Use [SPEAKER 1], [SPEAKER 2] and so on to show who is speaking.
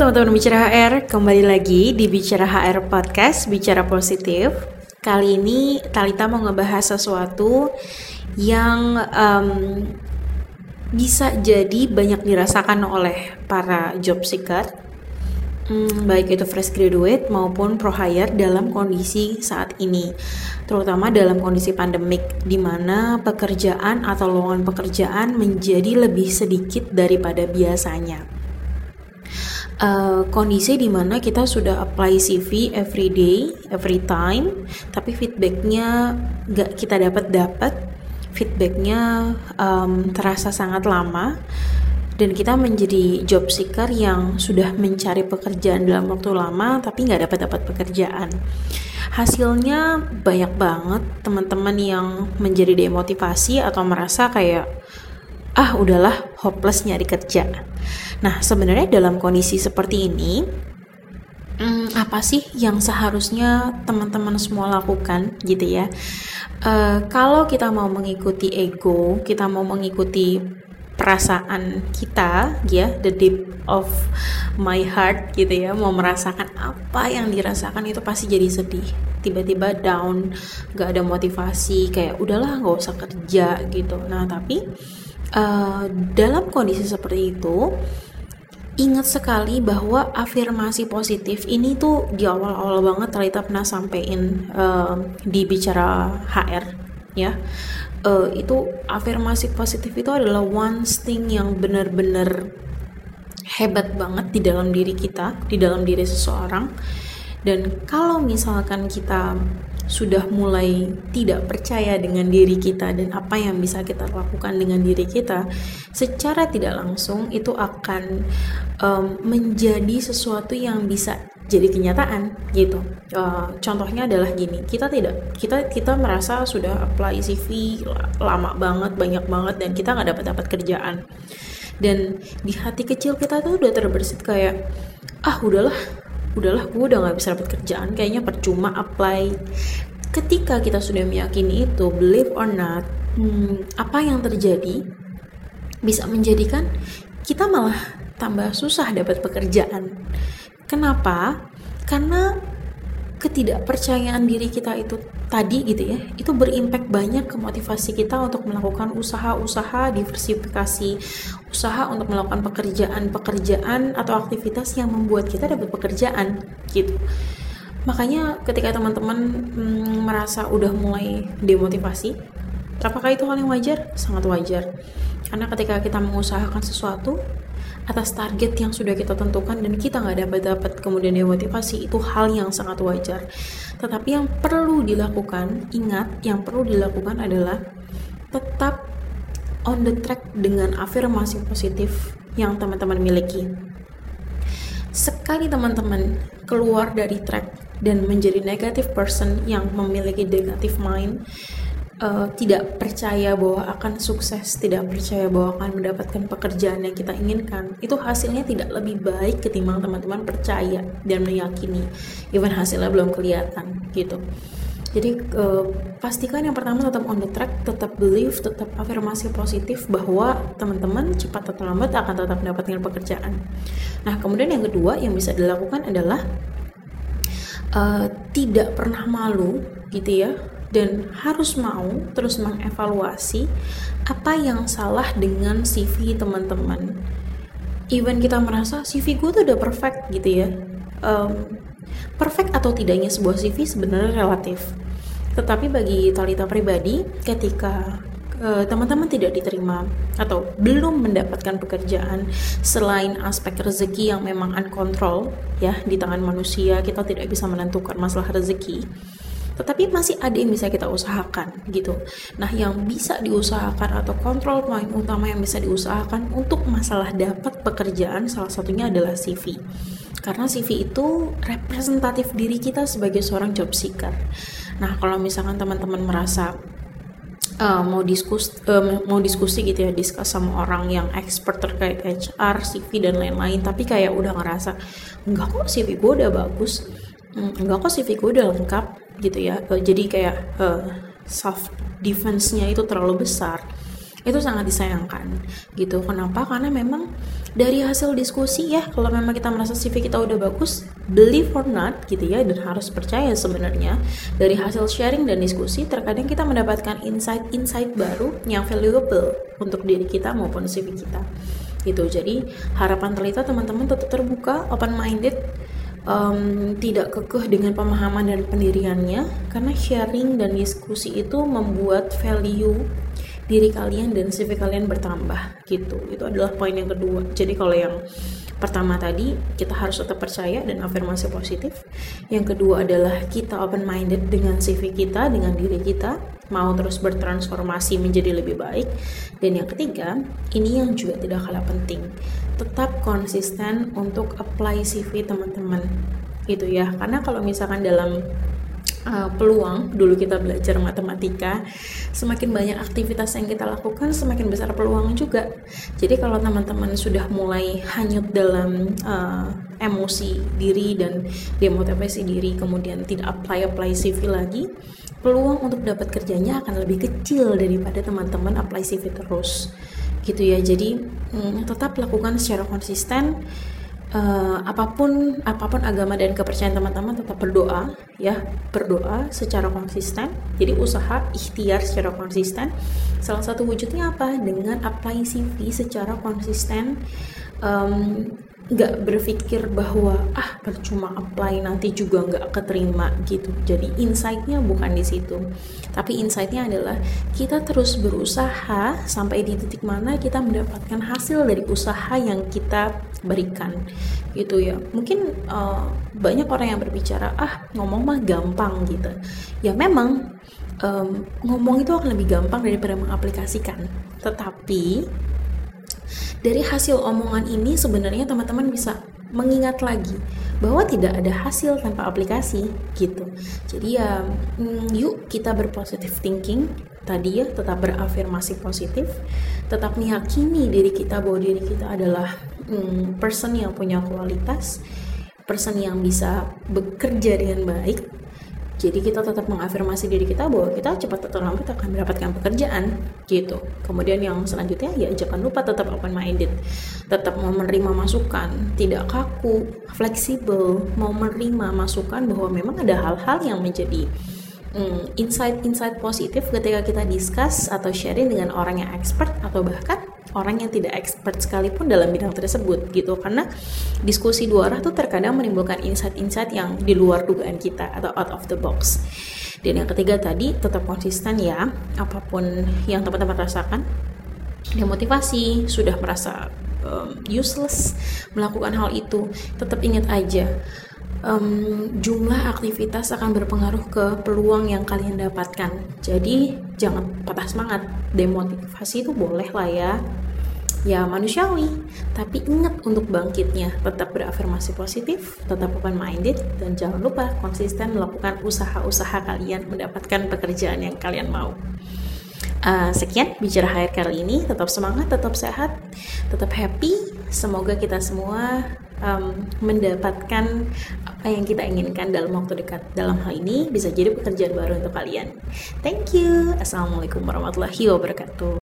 [SPEAKER 1] teman-teman Bicara HR, kembali lagi di Bicara HR Podcast, Bicara Positif. Kali ini Talita mau ngebahas sesuatu yang um, bisa jadi banyak dirasakan oleh para job seeker, hmm, baik itu fresh graduate maupun pro hire dalam kondisi saat ini, terutama dalam kondisi pandemik di mana pekerjaan atau lowongan pekerjaan menjadi lebih sedikit daripada biasanya uh, kondisi di mana kita sudah apply CV every day, every time, tapi feedbacknya gak kita dapat dapat, feedbacknya um, terasa sangat lama. Dan kita menjadi job seeker yang sudah mencari pekerjaan dalam waktu lama tapi nggak dapat dapat pekerjaan. Hasilnya banyak banget. Teman-teman yang menjadi demotivasi atau merasa kayak ah udahlah hopeless nyari kerja. Nah sebenarnya dalam kondisi seperti ini hmm, apa sih yang seharusnya teman-teman semua lakukan gitu ya? Uh, kalau kita mau mengikuti ego, kita mau mengikuti perasaan kita ya the deep of my heart gitu ya mau merasakan apa yang dirasakan itu pasti jadi sedih tiba-tiba down gak ada motivasi kayak udahlah nggak usah kerja gitu nah tapi uh, dalam kondisi seperti itu ingat sekali bahwa afirmasi positif ini tuh di awal-awal banget Talita pernah sampein uh, di bicara HR ya. Uh, itu afirmasi positif itu adalah one thing yang benar-benar hebat banget di dalam diri kita di dalam diri seseorang. Dan kalau misalkan kita sudah mulai tidak percaya dengan diri kita dan apa yang bisa kita lakukan dengan diri kita, secara tidak langsung itu akan um, menjadi sesuatu yang bisa jadi kenyataan gitu. Uh, contohnya adalah gini, kita tidak kita kita merasa sudah apply CV lama banget, banyak banget dan kita nggak dapat dapat kerjaan. Dan di hati kecil kita tuh udah terbersit kayak ah udahlah udahlah gue udah nggak bisa dapat kerjaan kayaknya percuma apply. Ketika kita sudah meyakini itu believe or not hmm, apa yang terjadi bisa menjadikan kita malah tambah susah dapat pekerjaan. Kenapa? Karena ketidakpercayaan diri kita itu tadi gitu ya itu berimpact banyak ke motivasi kita untuk melakukan usaha-usaha diversifikasi usaha untuk melakukan pekerjaan-pekerjaan atau aktivitas yang membuat kita dapat pekerjaan gitu. Makanya ketika teman-teman hmm, merasa udah mulai demotivasi apakah itu hal yang wajar? Sangat wajar. Karena ketika kita mengusahakan sesuatu atas target yang sudah kita tentukan dan kita nggak dapat dapat kemudian demotivasi itu hal yang sangat wajar. Tetapi yang perlu dilakukan ingat yang perlu dilakukan adalah tetap on the track dengan afirmasi positif yang teman-teman miliki. Sekali teman-teman keluar dari track dan menjadi negative person yang memiliki negative mind uh, tidak percaya bahwa akan sukses, tidak percaya bahwa akan mendapatkan pekerjaan yang kita inginkan, itu hasilnya tidak lebih baik ketimbang teman-teman percaya dan meyakini, even hasilnya belum kelihatan gitu. Jadi uh, pastikan yang pertama tetap on the track, tetap believe, tetap afirmasi positif bahwa teman-teman cepat atau lambat akan tetap mendapatkan pekerjaan. Nah kemudian yang kedua yang bisa dilakukan adalah uh, tidak pernah malu gitu ya dan harus mau terus mengevaluasi apa yang salah dengan CV teman-teman. Even kita merasa CV gue tuh udah perfect gitu ya. Um, perfect atau tidaknya sebuah CV sebenarnya relatif. Tetapi bagi Talita pribadi, ketika uh, teman-teman tidak diterima atau belum mendapatkan pekerjaan selain aspek rezeki yang memang uncontrol ya di tangan manusia kita tidak bisa menentukan masalah rezeki tetapi masih ada yang bisa kita usahakan gitu. Nah, yang bisa diusahakan atau kontrol poin utama yang bisa diusahakan untuk masalah dapat pekerjaan salah satunya adalah CV. Karena CV itu representatif diri kita sebagai seorang job seeker. Nah, kalau misalkan teman-teman merasa uh, mau diskus uh, mau diskusi gitu ya diskus sama orang yang expert terkait HR, CV dan lain-lain tapi kayak udah ngerasa enggak kok CV gue udah bagus enggak kok CV gue udah lengkap gitu ya. Uh, jadi kayak uh, self defense-nya itu terlalu besar. Itu sangat disayangkan gitu. Kenapa? Karena memang dari hasil diskusi ya kalau memang kita merasa CV kita udah bagus believe or not gitu ya dan harus percaya sebenarnya dari hasil sharing dan diskusi terkadang kita mendapatkan insight-insight baru yang valuable untuk diri kita maupun CV kita gitu. Jadi harapan terlihat teman-teman tetap terbuka open minded um, tidak kekeh dengan pemahaman dan pendiriannya karena sharing dan diskusi itu membuat value diri kalian dan CV kalian bertambah gitu. Itu adalah poin yang kedua. Jadi kalau yang pertama tadi kita harus tetap percaya dan afirmasi positif. Yang kedua adalah kita open minded dengan CV kita dengan diri kita. Mau terus bertransformasi menjadi lebih baik. Dan yang ketiga ini yang juga tidak kalah penting. Tetap konsisten untuk apply CV teman-teman. Gitu ya. Karena kalau misalkan dalam uh, peluang dulu kita belajar matematika semakin banyak aktivitas yang kita lakukan semakin besar peluang juga. Jadi kalau teman-teman sudah mulai hanyut dalam uh, emosi diri dan demotivasi diri kemudian tidak apply apply CV lagi peluang untuk dapat kerjanya akan lebih kecil daripada teman-teman apply CV terus. Gitu ya. Jadi hmm, tetap lakukan secara konsisten uh, apa pun apa pun agama dan kepercayaan teman-teman tetap berdoa ya. Berdoa secara konsisten. Jadi usaha ikhtiar secara konsisten. Salah satu wujudnya apa? Dengan apply CV secara konsisten. Um, nggak berpikir bahwa ah percuma apply nanti juga nggak keterima gitu. Jadi insightnya bukan di situ. Tapi insightnya adalah kita terus berusaha sampai di titik mana kita mendapatkan hasil dari usaha yang kita berikan gitu ya. Mungkin uh, banyak orang yang berbicara ah ngomong mah gampang gitu. Ya memang um, ngomong itu akan lebih gampang daripada mengaplikasikan. Tetapi dari hasil omongan ini sebenarnya teman-teman bisa mengingat lagi bahwa tidak ada hasil tanpa aplikasi gitu. Jadi ya mm, yuk kita berpositif thinking. Tadi ya tetap berafirmasi positif, tetap meyakini diri kita bahwa diri kita adalah mm, person yang punya kualitas, person yang bisa bekerja dengan baik jadi kita tetap mengafirmasi diri kita bahwa kita cepat atau lambat akan mendapatkan pekerjaan gitu. Kemudian yang selanjutnya ya jangan lupa tetap open minded. Tetap mau menerima masukan, tidak kaku, fleksibel, mau menerima masukan bahwa memang ada hal-hal yang menjadi hmm, insight-insight positif ketika kita discuss atau sharing dengan orang yang expert atau bahkan orang yang tidak expert sekalipun dalam bidang tersebut gitu. Karena diskusi dua arah tuh terkadang menimbulkan insight-insight yang di luar dugaan kita atau out of the box. Dan yang ketiga tadi tetap konsisten ya apa pun yang teman-teman rasakan. Demotivasi sudah merasa um, useless melakukan hal itu tetap ingat aja um, jumlah aktivitas akan berpengaruh ke peluang yang kalian dapatkan. Jadi jangan patah semangat. Demotivasi itu boleh lah ya. Ya manusiawi, tapi ingat untuk bangkitnya. Tetap berafirmasi positif, tetap open minded, dan jangan lupa konsisten melakukan usaha-usaha kalian mendapatkan pekerjaan yang kalian mau. Uh, sekian bicara HR kali ini. Tetap semangat, tetap sehat, tetap happy. Semoga kita semua um, mendapatkan apa yang kita inginkan dalam waktu dekat. Dalam hal ini bisa jadi pekerjaan baru untuk kalian. Thank you. Assalamualaikum warahmatullahi wabarakatuh.